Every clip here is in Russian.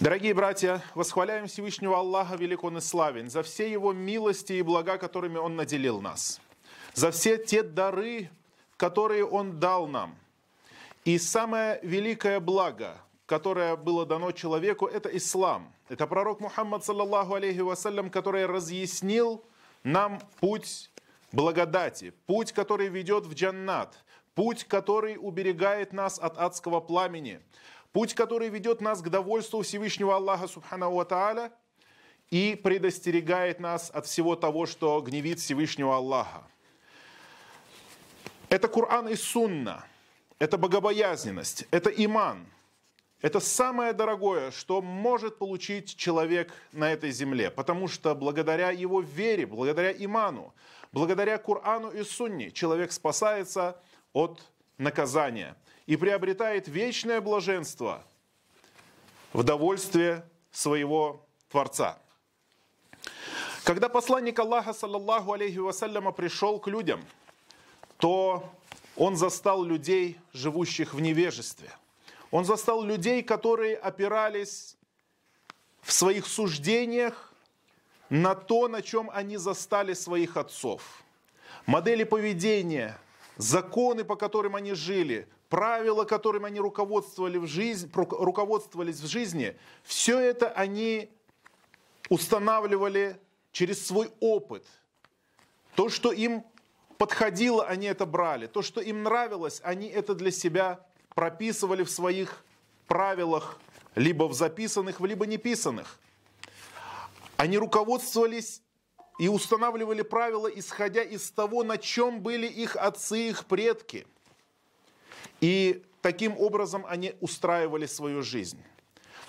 Дорогие братья, восхваляем Всевышнего Аллаха, велик и славен, за все Его милости и блага, которыми Он наделил нас, за все те дары, которые Он дал нам. И самое великое благо, которое было дано человеку, это ислам. Это пророк Мухаммад, саллаллаху алейхи вассалям, который разъяснил нам путь благодати, путь, который ведет в джаннат, путь, который уберегает нас от адского пламени – Путь, который ведет нас к довольству Всевышнего Аллаха Субхану Тааля и предостерегает нас от всего того, что гневит Всевышнего Аллаха. Это Коран и Сунна, это богобоязненность, это иман. Это самое дорогое, что может получить человек на этой земле, потому что благодаря его вере, благодаря иману, благодаря Корану и Сунне человек спасается от наказания – и приобретает вечное блаженство в довольстве своего Творца. Когда посланник Аллаха, саллаллаху алейхи вассаляма, пришел к людям, то он застал людей, живущих в невежестве. Он застал людей, которые опирались в своих суждениях на то, на чем они застали своих отцов. Модели поведения, законы, по которым они жили, правила, которым они руководствовали в жизнь, руководствовались в жизни, все это они устанавливали через свой опыт. То, что им подходило, они это брали. То, что им нравилось, они это для себя прописывали в своих правилах, либо в записанных, либо неписанных. Они руководствовались и устанавливали правила, исходя из того, на чем были их отцы, их предки – и таким образом они устраивали свою жизнь.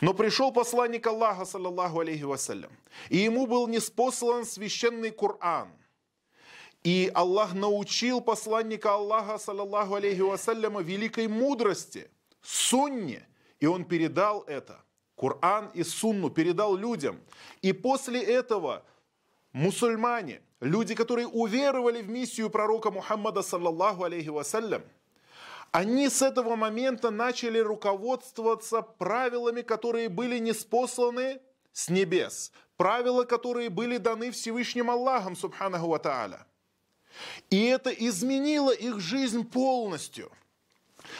Но пришел посланник Аллаха, саллаллаху алейхи вассалям, и ему был неспослан священный Коран. И Аллах научил посланника Аллаха, саллаллаху алейхи вассаляма, великой мудрости, сунне, и он передал это. Коран и сунну передал людям. И после этого мусульмане, люди, которые уверовали в миссию пророка Мухаммада, саллаллаху алейхи вассалям, они с этого момента начали руководствоваться правилами, которые были неспосланы с небес, правила, которые были даны Всевышним Аллахом, субханаху ва тааля. И это изменило их жизнь полностью.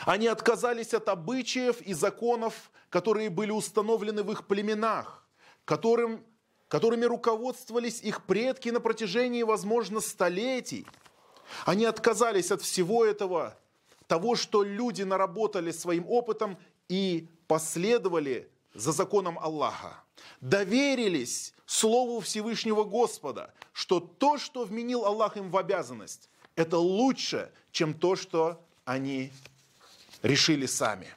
Они отказались от обычаев и законов, которые были установлены в их племенах, которым, которыми руководствовались их предки на протяжении, возможно, столетий. Они отказались от всего этого того, что люди наработали своим опытом и последовали за законом Аллаха. Доверились Слову Всевышнего Господа, что то, что вменил Аллах им в обязанность, это лучше, чем то, что они решили сами.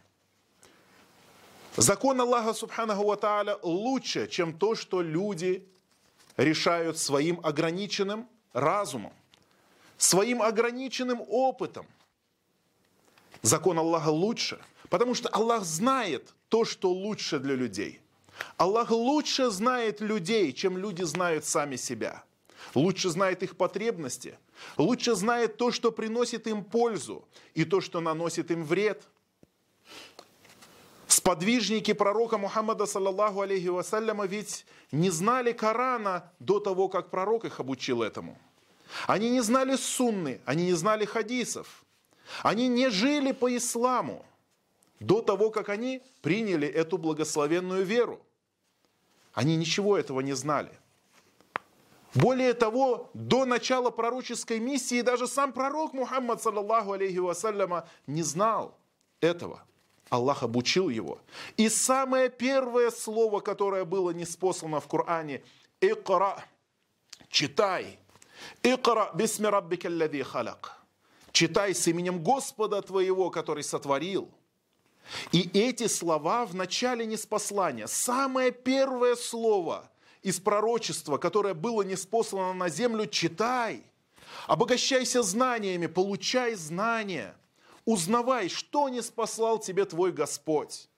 Закон Аллаха Субханаху Ва Тааля лучше, чем то, что люди решают своим ограниченным разумом, своим ограниченным опытом – закон Аллаха лучше, потому что Аллах знает то, что лучше для людей. Аллах лучше знает людей, чем люди знают сами себя. Лучше знает их потребности, лучше знает то, что приносит им пользу, и то, что наносит им вред. Сподвижники пророка Мухаммада, саллаллаху алейхи вассаляма, ведь не знали Корана до того, как пророк их обучил этому. Они не знали сунны, они не знали хадисов. Они не жили по исламу до того, как они приняли эту благословенную веру. Они ничего этого не знали. Более того, до начала пророческой миссии даже сам пророк Мухаммад, саллаллаху алейхи вассаляма, не знал этого. Аллах обучил его. И самое первое слово, которое было неспослано в Коране, «Икра» – «читай». «Икра бисми раббика халак» читай с именем Господа твоего, который сотворил. И эти слова в начале неспослания, самое первое слово из пророчества, которое было неспослано на землю, читай, обогащайся знаниями, получай знания, узнавай, что не спаслал тебе твой Господь,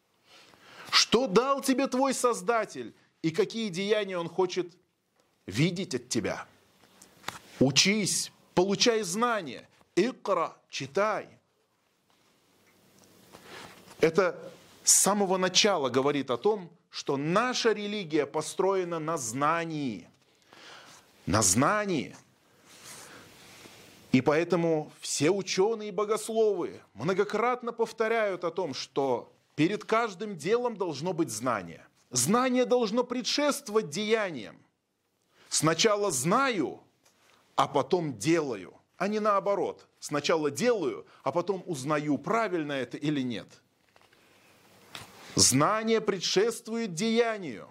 что дал тебе твой Создатель и какие деяния Он хочет видеть от тебя. Учись, получай знания – Икра, читай. Это с самого начала говорит о том, что наша религия построена на знании. На знании. И поэтому все ученые и богословы многократно повторяют о том, что перед каждым делом должно быть знание. Знание должно предшествовать деяниям. Сначала знаю, а потом делаю, а не наоборот. Сначала делаю, а потом узнаю, правильно это или нет. Знание предшествует деянию.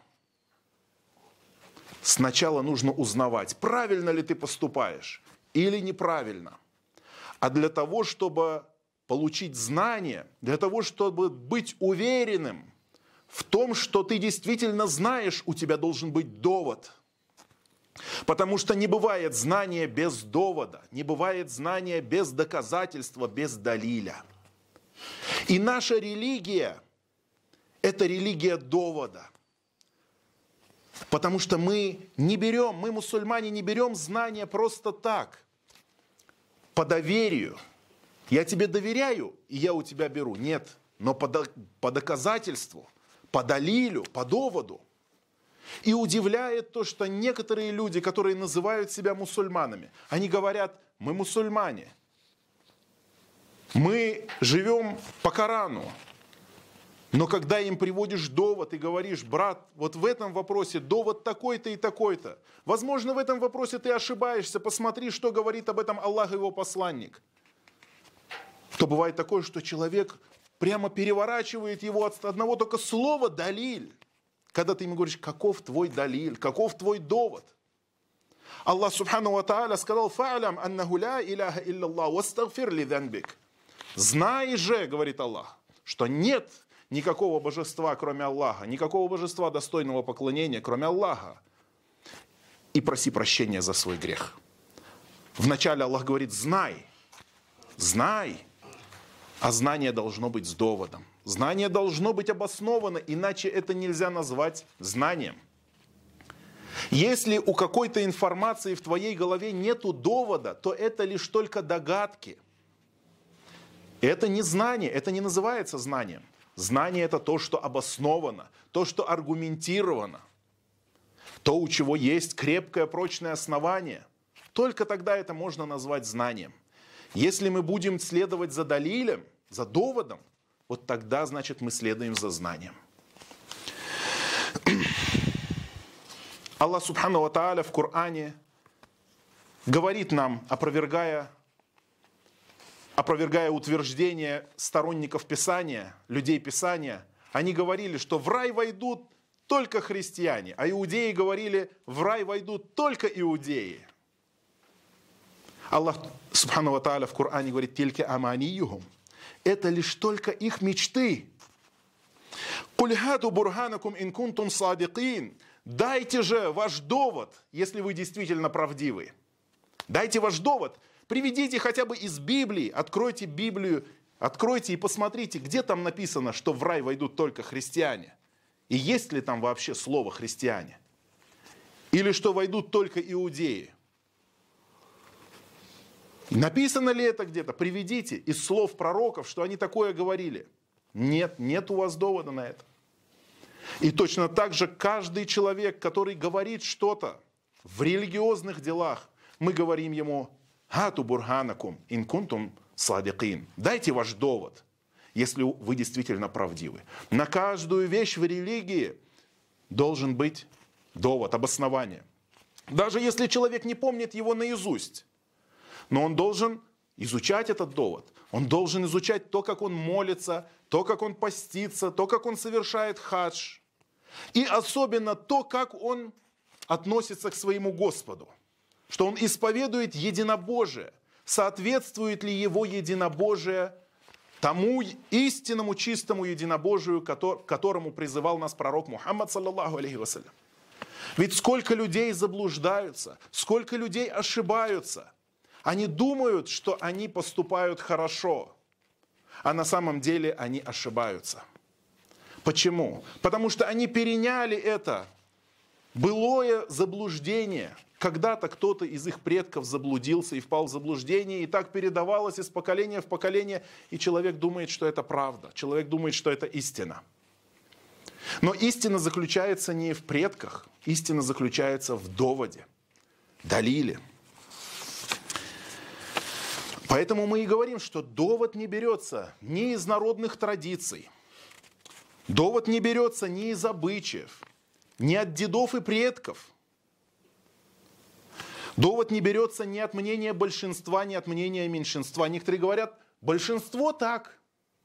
Сначала нужно узнавать, правильно ли ты поступаешь или неправильно. А для того, чтобы получить знание, для того, чтобы быть уверенным в том, что ты действительно знаешь, у тебя должен быть довод. Потому что не бывает знания без довода, не бывает знания без доказательства, без далиля. И наша религия – это религия довода. Потому что мы не берем, мы, мусульмане, не берем знания просто так по доверию. Я тебе доверяю, и я у тебя беру. Нет, но по, до, по доказательству, по далилю, по доводу. И удивляет то, что некоторые люди, которые называют себя мусульманами, они говорят, мы мусульмане, мы живем по Корану, но когда им приводишь довод и говоришь, брат, вот в этом вопросе довод такой-то и такой-то, возможно, в этом вопросе ты ошибаешься, посмотри, что говорит об этом Аллах и его посланник. То бывает такое, что человек прямо переворачивает его от одного только слова «далиль». Когда ты ему говоришь, каков твой далиль, каков твой довод. Аллах Субхану Ва Тааля сказал, «Фа'лям аннаху ля иляха илляллах, вастагфир ли данбик». Знай же, говорит Аллах, что нет никакого божества, кроме Аллаха, никакого божества достойного поклонения, кроме Аллаха. И проси прощения за свой грех. Вначале Аллах говорит, знай, знай, а знание должно быть с доводом. Знание должно быть обосновано, иначе это нельзя назвать знанием. Если у какой-то информации в твоей голове нету довода, то это лишь только догадки. Это не знание, это не называется знанием. Знание это то, что обосновано, то, что аргументировано, то, у чего есть крепкое прочное основание. Только тогда это можно назвать знанием. Если мы будем следовать за далилем, за доводом, вот тогда, значит, мы следуем за знанием. Аллах Субхану Тааля в Коране говорит нам, опровергая опровергая утверждение сторонников Писания, людей Писания, они говорили, что в рай войдут только христиане, а иудеи говорили, в рай войдут только иудеи. Аллах Субхану Ва в Коране говорит, «Тильке аманиюхум». Это лишь только их мечты. «Кульхату бурханакум инкунтум садикин». Дайте же ваш довод, если вы действительно правдивы. Дайте ваш довод – Приведите хотя бы из Библии, откройте Библию, откройте и посмотрите, где там написано, что в рай войдут только христиане. И есть ли там вообще слово христиане? Или что войдут только иудеи? Написано ли это где-то? Приведите из слов пророков, что они такое говорили. Нет, нет у вас довода на это. И точно так же каждый человек, который говорит что-то в религиозных делах, мы говорим ему, Хату бурханакум инкунтум садикин. Дайте ваш довод, если вы действительно правдивы. На каждую вещь в религии должен быть довод, обоснование. Даже если человек не помнит его наизусть, но он должен изучать этот довод. Он должен изучать то, как он молится, то, как он постится, то, как он совершает хадж. И особенно то, как он относится к своему Господу что он исповедует единобожие. Соответствует ли его единобожие тому истинному чистому единобожию, которому призывал нас пророк Мухаммад, саллаллаху алейхи вассалям. Ведь сколько людей заблуждаются, сколько людей ошибаются. Они думают, что они поступают хорошо, а на самом деле они ошибаются. Почему? Потому что они переняли это былое заблуждение – когда-то кто-то из их предков заблудился и впал в заблуждение, и так передавалось из поколения в поколение, и человек думает, что это правда, человек думает, что это истина. Но истина заключается не в предках, истина заключается в доводе, далиле. Поэтому мы и говорим, что довод не берется ни из народных традиций, довод не берется ни из обычаев, ни от дедов и предков. Довод не берется ни от мнения большинства, ни от мнения меньшинства. Некоторые говорят, большинство так,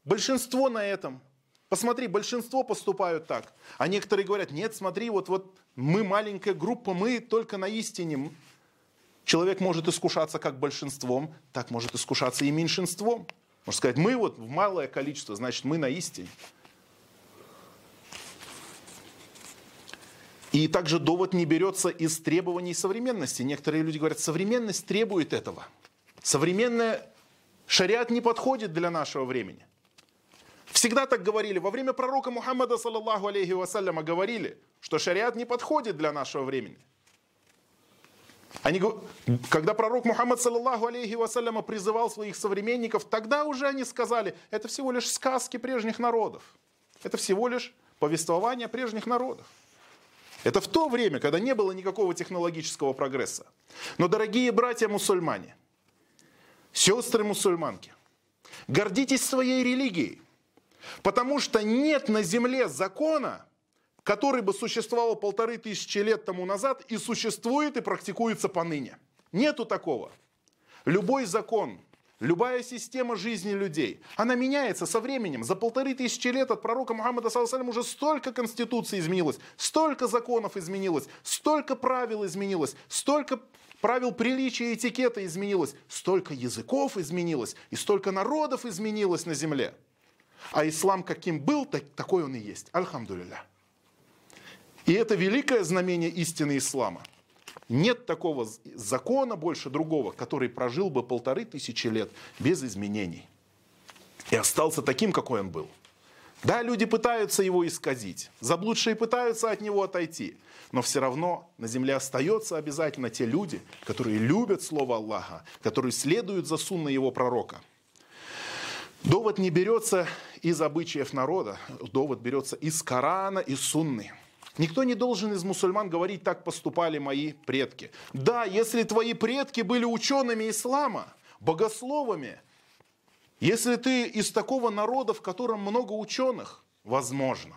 большинство на этом. Посмотри, большинство поступают так. А некоторые говорят, нет, смотри, вот, вот мы маленькая группа, мы только на истине. Человек может искушаться как большинством, так может искушаться и меньшинством. Можно сказать, мы вот в малое количество, значит, мы на истине. И также довод не берется из требований современности. Некоторые люди говорят, современность требует этого. Современная шариат не подходит для нашего времени. Всегда так говорили. Во время пророка Мухаммада, саллаллаху алейхи вассаляма, говорили, что шариат не подходит для нашего времени. Они, когда пророк Мухаммад, саллаллаху алейхи вассаляма, призывал своих современников, тогда уже они сказали, это всего лишь сказки прежних народов. Это всего лишь повествование прежних народов. Это в то время, когда не было никакого технологического прогресса. Но, дорогие братья-мусульмане, сестры-мусульманки, гордитесь своей религией, потому что нет на земле закона, который бы существовал полторы тысячи лет тому назад и существует и практикуется поныне. Нету такого. Любой закон, Любая система жизни людей, она меняется со временем. За полторы тысячи лет от пророка Мухаммада саллаллаху уже столько конституций изменилось, столько законов изменилось, столько правил изменилось, столько правил приличия и этикета изменилось, столько языков изменилось и столько народов изменилось на земле. А ислам каким был, так, такой он и есть. Альхамдулилля. И это великое знамение истины ислама – нет такого закона больше другого, который прожил бы полторы тысячи лет без изменений. И остался таким, какой он был. Да, люди пытаются его исказить, заблудшие пытаются от него отойти, но все равно на земле остается обязательно те люди, которые любят Слово Аллаха, которые следуют за сунной его пророка. Довод не берется из обычаев народа, довод берется из Корана, из Сунны. Никто не должен из мусульман говорить, так поступали мои предки. Да, если твои предки были учеными ислама, богословами, если ты из такого народа, в котором много ученых, возможно.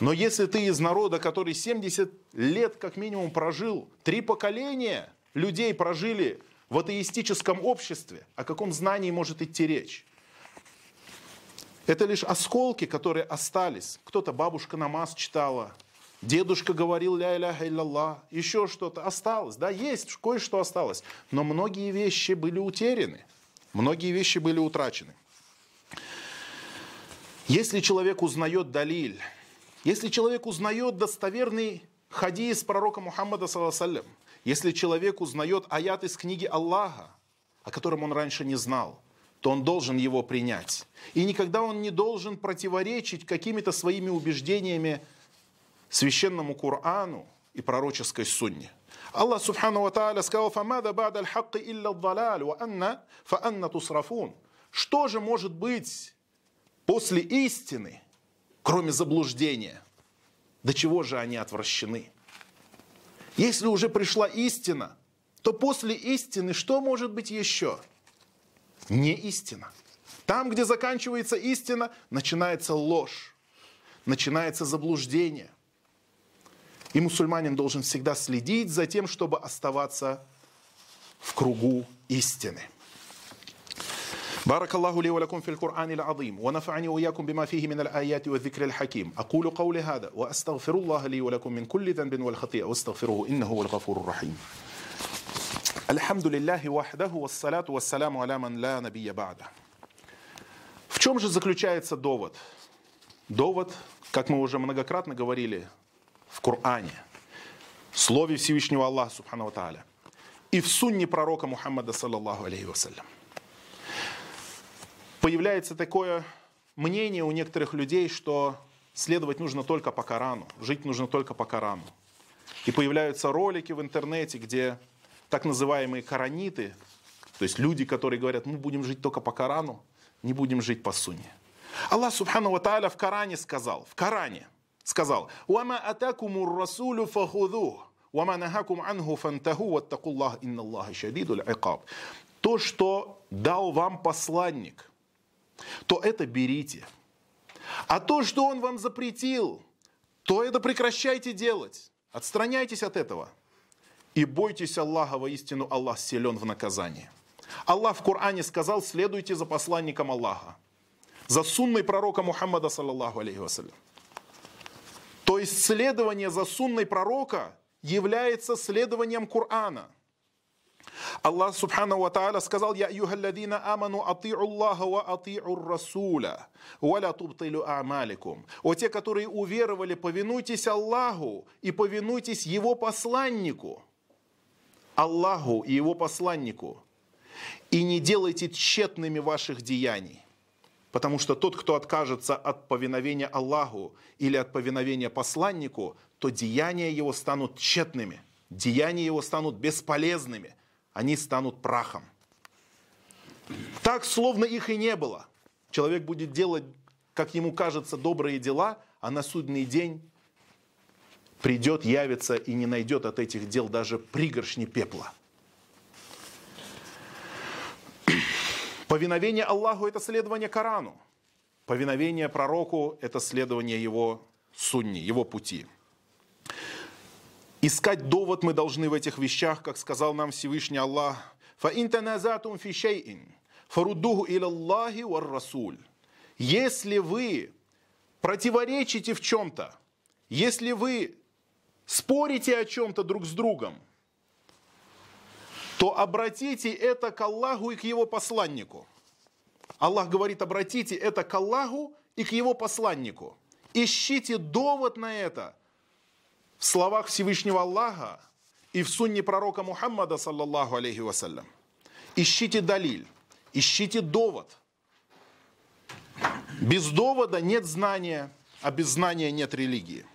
Но если ты из народа, который 70 лет как минимум прожил, три поколения людей прожили в атеистическом обществе, о каком знании может идти речь? Это лишь осколки, которые остались. Кто-то бабушка намаз читала, дедушка говорил ля иляха илляллах, еще что-то осталось. Да, есть кое-что осталось. Но многие вещи были утеряны. Многие вещи были утрачены. Если человек узнает далиль, если человек узнает достоверный хадис пророка Мухаммада, саллаллаху если человек узнает аят из книги Аллаха, о котором он раньше не знал, то он должен его принять. И никогда он не должен противоречить какими-то своими убеждениями священному Корану и пророческой сунне. Аллах Субхану Ва Тааля сказал, «Фамада бада аль-хакки илля далаль, ва анна, фа анна тусрафун». Что же может быть после истины, кроме заблуждения? До чего же они отвращены? Если уже пришла истина, то после истины что может быть еще? не истина. Там, где заканчивается истина, начинается ложь, начинается заблуждение. И мусульманин должен всегда следить за тем, чтобы оставаться в кругу истины. بارك الله لي ولكم في القرآن العظيم ونفعني وإياكم بما فيه من الآيات والذكر الحكيم أقول قولي هذا وأستغفر الله لي ولكم من كل ذنب والخطيئة واستغفروه إنه هو الغفور الرحيم Альхамдулиллахи вахдаху вассаляту вассаляму аля ман ла набия бада. В чем же заключается довод? Довод, как мы уже многократно говорили, в Коране, в слове Всевышнего Аллаха, субхану тааля, и в сунне пророка Мухаммада, саллаллаху алейхи вассалям. Появляется такое мнение у некоторых людей, что следовать нужно только по Корану, жить нужно только по Корану. И появляются ролики в интернете, где так называемые кораниты, то есть люди, которые говорят, мы будем жить только по Корану, не будем жить по Сунне. Аллах Субхану Ва Тааля в Коране сказал, в Коране, сказал, «Уама атакумур расулю фахудух, уама нахакум анху фантаху, ваттакуллах, инна Аллаха шадидуль икаб». То, что дал вам посланник, то это берите. А то, что он вам запретил, то это прекращайте делать. Отстраняйтесь от этого. И бойтесь Аллаха, воистину Аллах силен в наказании. Аллах в Коране сказал, следуйте за посланником Аллаха, за сунной пророка Мухаммада, саллаллаху алейхи вассалям. То есть следование за сунной пророка является следованием Корана. Аллах Субхану Ва Тааля сказал, «Я юхалладина аману ати'у Аллаха ва ати'у Расуля, ва ля тубтилю амаликум». О те, которые уверовали, повинуйтесь Аллаху и повинуйтесь Его посланнику. Аллаху и Его посланнику. И не делайте тщетными ваших деяний. Потому что тот, кто откажется от повиновения Аллаху или от повиновения посланнику, то деяния его станут тщетными, деяния его станут бесполезными, они станут прахом. Так, словно их и не было. Человек будет делать, как ему кажется, добрые дела, а на судный день придет, явится и не найдет от этих дел даже пригоршни пепла. Повиновение Аллаху – это следование Корану. Повиновение пророку – это следование его сунни, его пути. Искать довод мы должны в этих вещах, как сказал нам Всевышний Аллах. «Фаинтаназатум фишейин, фарудуху илаллахи вар расуль». Если вы противоречите в чем-то, если вы спорите о чем-то друг с другом – то обратите это к Аллаху и к его посланнику. Аллах говорит, обратите это к Аллаху и к его посланнику. Ищите довод на это в словах Всевышнего Аллаха и в сунне пророка Мухаммада, саллаллаху алейхи вассалям. Ищите далиль, ищите довод. Без довода нет знания, а без знания нет религии.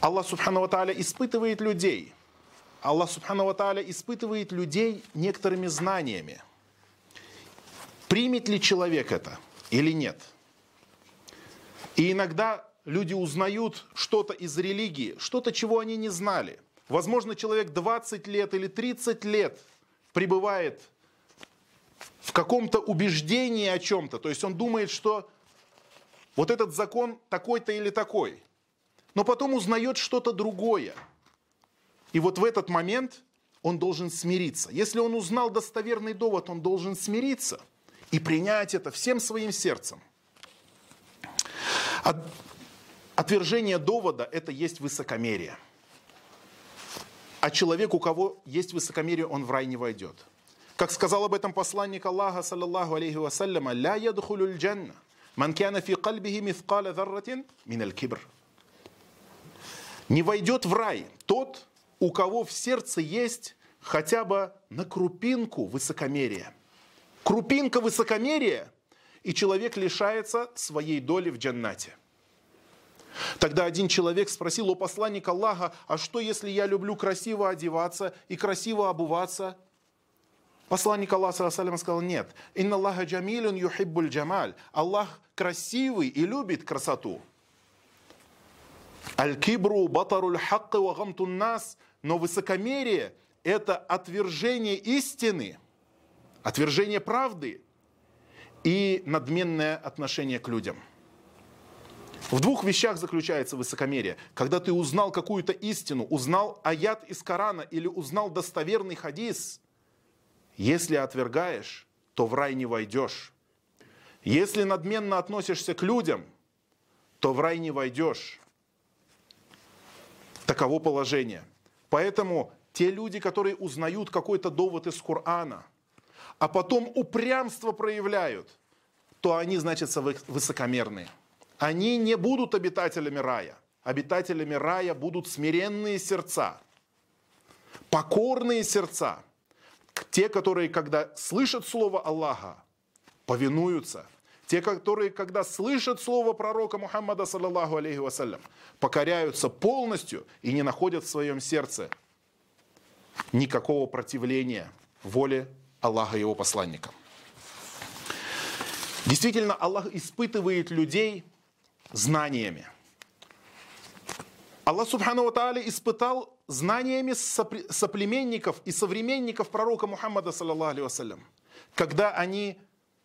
Аллах Субхану Тааля испытывает людей – Аллах Субхану Тааля испытывает людей некоторыми знаниями. Примет ли человек это или нет? И иногда люди узнают что-то из религии, что-то, чего они не знали. Возможно, человек 20 лет или 30 лет пребывает в каком-то убеждении о чем-то. То есть он думает, что вот этот закон такой-то или такой. Но потом узнает что-то другое. И вот в этот момент он должен смириться. Если он узнал достоверный довод, он должен смириться и принять это всем своим сердцем. От, отвержение довода – это есть высокомерие. А человек, у кого есть высокомерие, он в рай не войдет. Как сказал об этом посланник Аллаха, саллаллаху алейхи вассаляма, «Ля ядхулю джанна, ман кяна фи кальбихи мithqala дharратин мин аль-кибр». Не войдет в рай тот, у кого в сердце есть хотя бы на крупинку высокомерия. Крупинка высокомерия, и человек лишается своей доли в джаннате. Тогда один человек спросил у посланника Аллаха, а что если я люблю красиво одеваться и красиво обуваться? Посланник Аллаха сказал, нет. Инна Аллаха джамилюн юхиббуль джамаль. Аллах красивый и любит красоту. Аль-кибру батаруль хакки ва гамтун нас – но высокомерие – это отвержение истины, отвержение правды и надменное отношение к людям. В двух вещах заключается высокомерие. Когда ты узнал какую-то истину, узнал аят из Корана или узнал достоверный хадис, если отвергаешь, то в рай не войдешь. Если надменно относишься к людям, то в рай не войдешь. Таково положение. Поэтому те люди, которые узнают какой-то довод из Корана, а потом упрямство проявляют, то они, значит, высокомерные. Они не будут обитателями рая. Обитателями рая будут смиренные сердца, покорные сердца. Те, которые, когда слышат слово Аллаха, повинуются. Те, которые, когда слышат слово пророка Мухаммада, саллаллаху алейхи вассалям, покоряются полностью и не находят в своем сердце никакого противления воле Аллаха и его посланника. Действительно, Аллах испытывает людей знаниями. Аллах Субхану Тааля испытал знаниями соплеменников и современников пророка Мухаммада, саллаллаху вассалям, когда они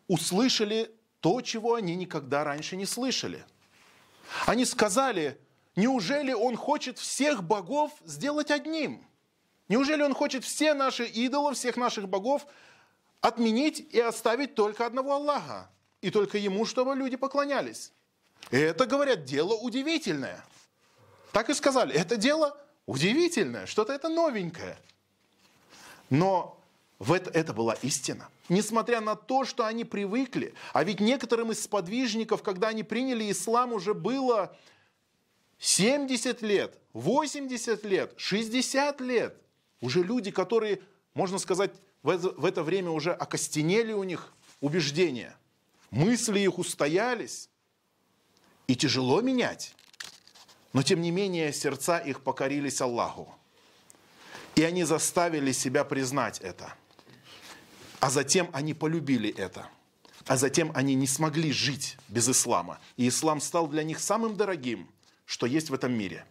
услышали то, чего они никогда раньше не слышали. Они сказали, неужели он хочет всех богов сделать одним? Неужели он хочет все наши идолы, всех наших богов отменить и оставить только одного Аллаха? И только ему, чтобы люди поклонялись? И это, говорят, дело удивительное. Так и сказали, это дело удивительное, что-то это новенькое. Но в это, это была истина. Несмотря на то, что они привыкли, а ведь некоторым из сподвижников, когда они приняли ислам, уже было 70 лет, 80 лет, 60 лет. Уже люди, которые, можно сказать, в это, в это время уже окостенели у них убеждения. Мысли их устоялись. И тяжело менять. Но тем не менее сердца их покорились Аллаху. И они заставили себя признать это. А затем они полюбили это. А затем они не смогли жить без ислама. И ислам стал для них самым дорогим, что есть в этом мире.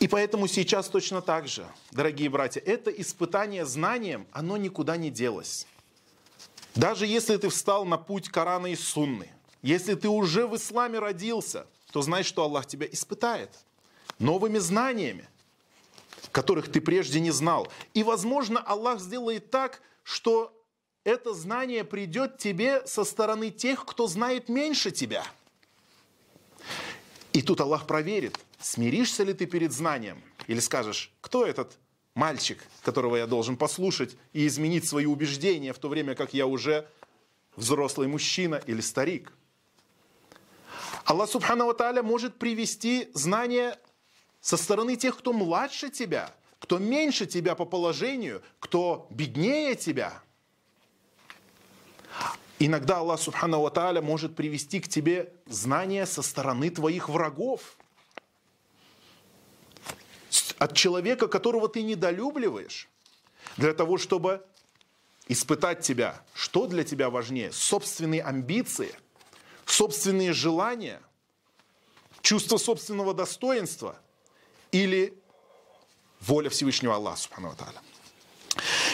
И поэтому сейчас точно так же, дорогие братья, это испытание знанием, оно никуда не делось. Даже если ты встал на путь Корана и Сунны, если ты уже в исламе родился, то знай, что Аллах тебя испытает новыми знаниями, которых ты прежде не знал. И, возможно, Аллах сделает так, что это знание придет тебе со стороны тех, кто знает меньше тебя. И тут Аллах проверит, смиришься ли ты перед знанием, или скажешь, кто этот мальчик, которого я должен послушать и изменить свои убеждения, в то время как я уже взрослый мужчина или старик – Аллах Субхану Тааля может привести знания со стороны тех, кто младше тебя, кто меньше тебя по положению, кто беднее тебя. Иногда Аллах Субхану Тааля может привести к тебе знания со стороны твоих врагов. От человека, которого ты недолюбливаешь, для того, чтобы испытать тебя. Что для тебя важнее? Собственные амбиции – собственные желания, чувство собственного достоинства или воля Всевышнего Аллаха,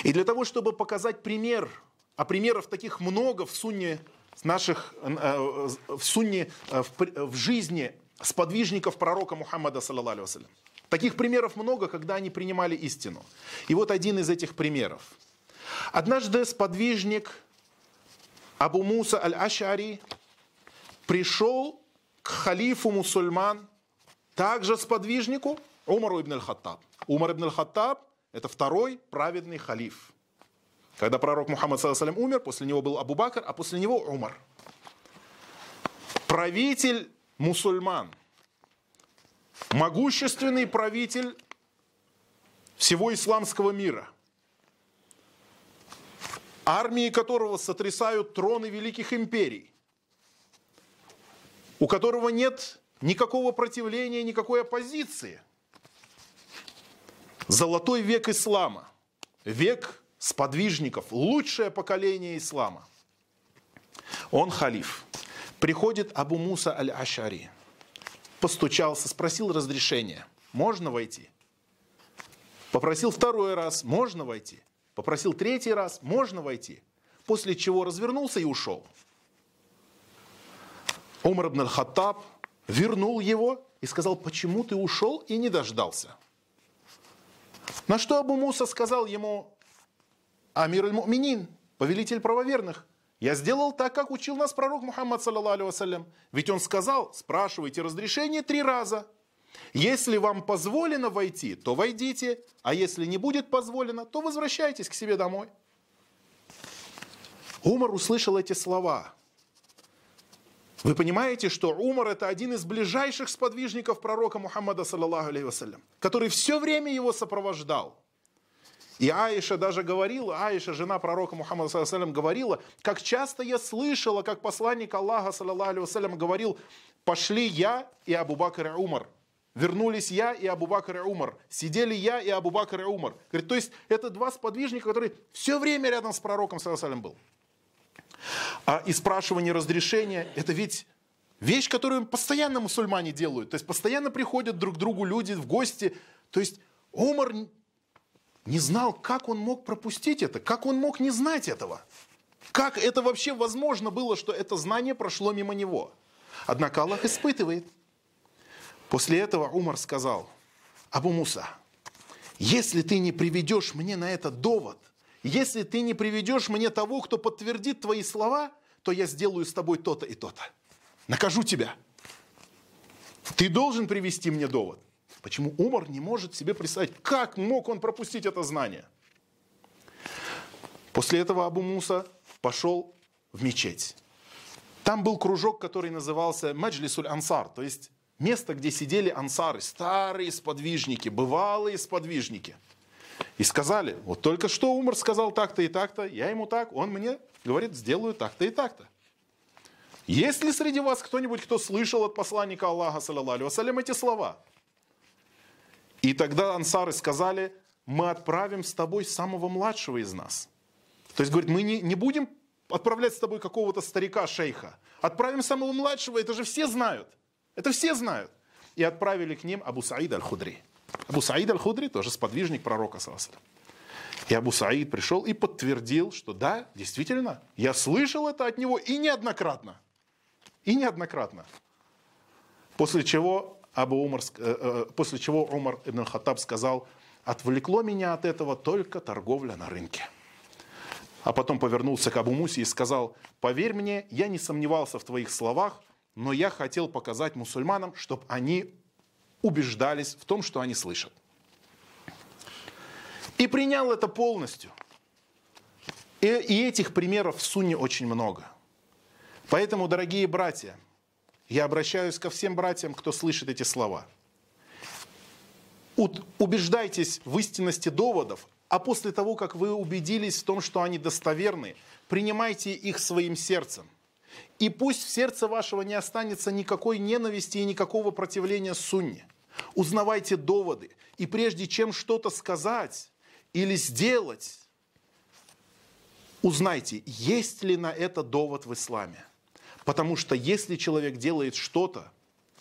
И для того, чтобы показать пример, а примеров таких много в сунне наших, э, в сунне, э, в жизни сподвижников пророка Мухаммада, саллаллаху Таких примеров много, когда они принимали истину. И вот один из этих примеров. Однажды сподвижник Абу Муса аль-Ашари пришел к халифу мусульман, также сподвижнику Умару ибн аль-Хаттаб. Умар ибн аль-Хаттаб – это второй праведный халиф. Когда пророк Мухаммад саллиллаху умер, после него был Абу Бакр, а после него Умар. Правитель мусульман. Могущественный правитель всего исламского мира. Армии которого сотрясают троны великих империй у которого нет никакого противления, никакой оппозиции. Золотой век ислама, век сподвижников, лучшее поколение ислама. Он халиф. Приходит Абу Муса аль-Ашари, постучался, спросил разрешения. Можно войти? Попросил второй раз, можно войти? Попросил третий раз, можно войти? После чего развернулся и ушел. Умар ибн аль-Хаттаб вернул его и сказал, почему ты ушел и не дождался? На что Абу Муса сказал ему, Амир аль-Муминин, повелитель правоверных, я сделал так, как учил нас пророк Мухаммад, саллаллаху Ведь он сказал, спрашивайте разрешение три раза. Если вам позволено войти, то войдите, а если не будет позволено, то возвращайтесь к себе домой. Умар услышал эти слова – вы понимаете, что Умар это один из ближайших сподвижников пророка Мухаммада, саллаллаху алейhi который все время его сопровождал. И Аиша даже говорила, Аиша, жена пророка Мухаммада, саллаллаху говорила, как часто я слышала, как посланник Аллаха, саллаллаху алейhi говорил, пошли я и Абу Бакр и Умар. Вернулись я и Абу Бакр и Умар. Сидели я и Абу Бакр и Умар. Говорит, то есть это два сподвижника, которые все время рядом с пророком, саллаллаху был. А и спрашивание разрешения, это ведь Вещь, которую постоянно мусульмане делают. То есть постоянно приходят друг к другу люди в гости. То есть Умар не знал, как он мог пропустить это, как он мог не знать этого. Как это вообще возможно было, что это знание прошло мимо него? Однако Аллах испытывает. После этого Умар сказал, Абу Муса, если ты не приведешь мне на это довод, если ты не приведешь мне того, кто подтвердит твои слова, то я сделаю с тобой то-то и то-то. Накажу тебя. Ты должен привести мне довод. Почему Умар не может себе представить, как мог он пропустить это знание? После этого Абу Муса пошел в мечеть. Там был кружок, который назывался Маджлисуль Ансар, то есть место, где сидели ансары, старые сподвижники, бывалые сподвижники. И сказали, вот только что Умар сказал так-то и так-то, я ему так, он мне говорит, сделаю так-то и так-то. Есть ли среди вас кто-нибудь, кто слышал от посланника Аллаха, саллаллаху вассалям, эти слова? И тогда ансары сказали, мы отправим с тобой самого младшего из нас. То есть, говорит, мы не, не будем отправлять с тобой какого-то старика-шейха. Отправим самого младшего, это же все знают. Это все знают. И отправили к ним Абу Саид аль-Худри. Абу Саид аль-Худри тоже сподвижник пророка Саласаля. И Абу Саид пришел и подтвердил, что да, действительно, я слышал это от него и неоднократно. И неоднократно. После чего, Абу Умар, э, э, после чего Умар ибн Хаттаб сказал, отвлекло меня от этого только торговля на рынке. А потом повернулся к Абу Мусе и сказал, поверь мне, я не сомневался в твоих словах, но я хотел показать мусульманам, чтобы они убеждались в том, что они слышат. И принял это полностью. И, и этих примеров в Сунне очень много. Поэтому, дорогие братья, я обращаюсь ко всем братьям, кто слышит эти слова. Убеждайтесь в истинности доводов, а после того, как вы убедились в том, что они достоверны, принимайте их своим сердцем – и пусть в сердце вашего не останется никакой ненависти и никакого противления сунне. Узнавайте доводы. И прежде чем что-то сказать или сделать, узнайте, есть ли на это довод в исламе. Потому что если человек делает что-то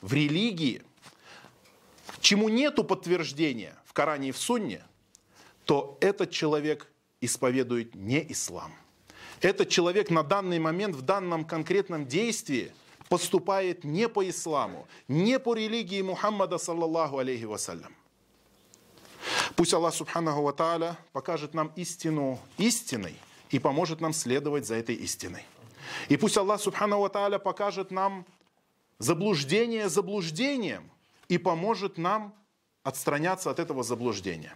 в религии, чему нету подтверждения в Коране и в Сунне, то этот человек исповедует не ислам. Этот человек на данный момент, в данном конкретном действии поступает не по исламу, не по религии Мухаммада, саллаллаху алейхи вассалям. Пусть Аллах Субханаху Ва Тааля покажет нам истину истиной и поможет нам следовать за этой истиной. И пусть Аллах Субханаху Ва Тааля покажет нам заблуждение заблуждением и поможет нам отстраняться от этого заблуждения.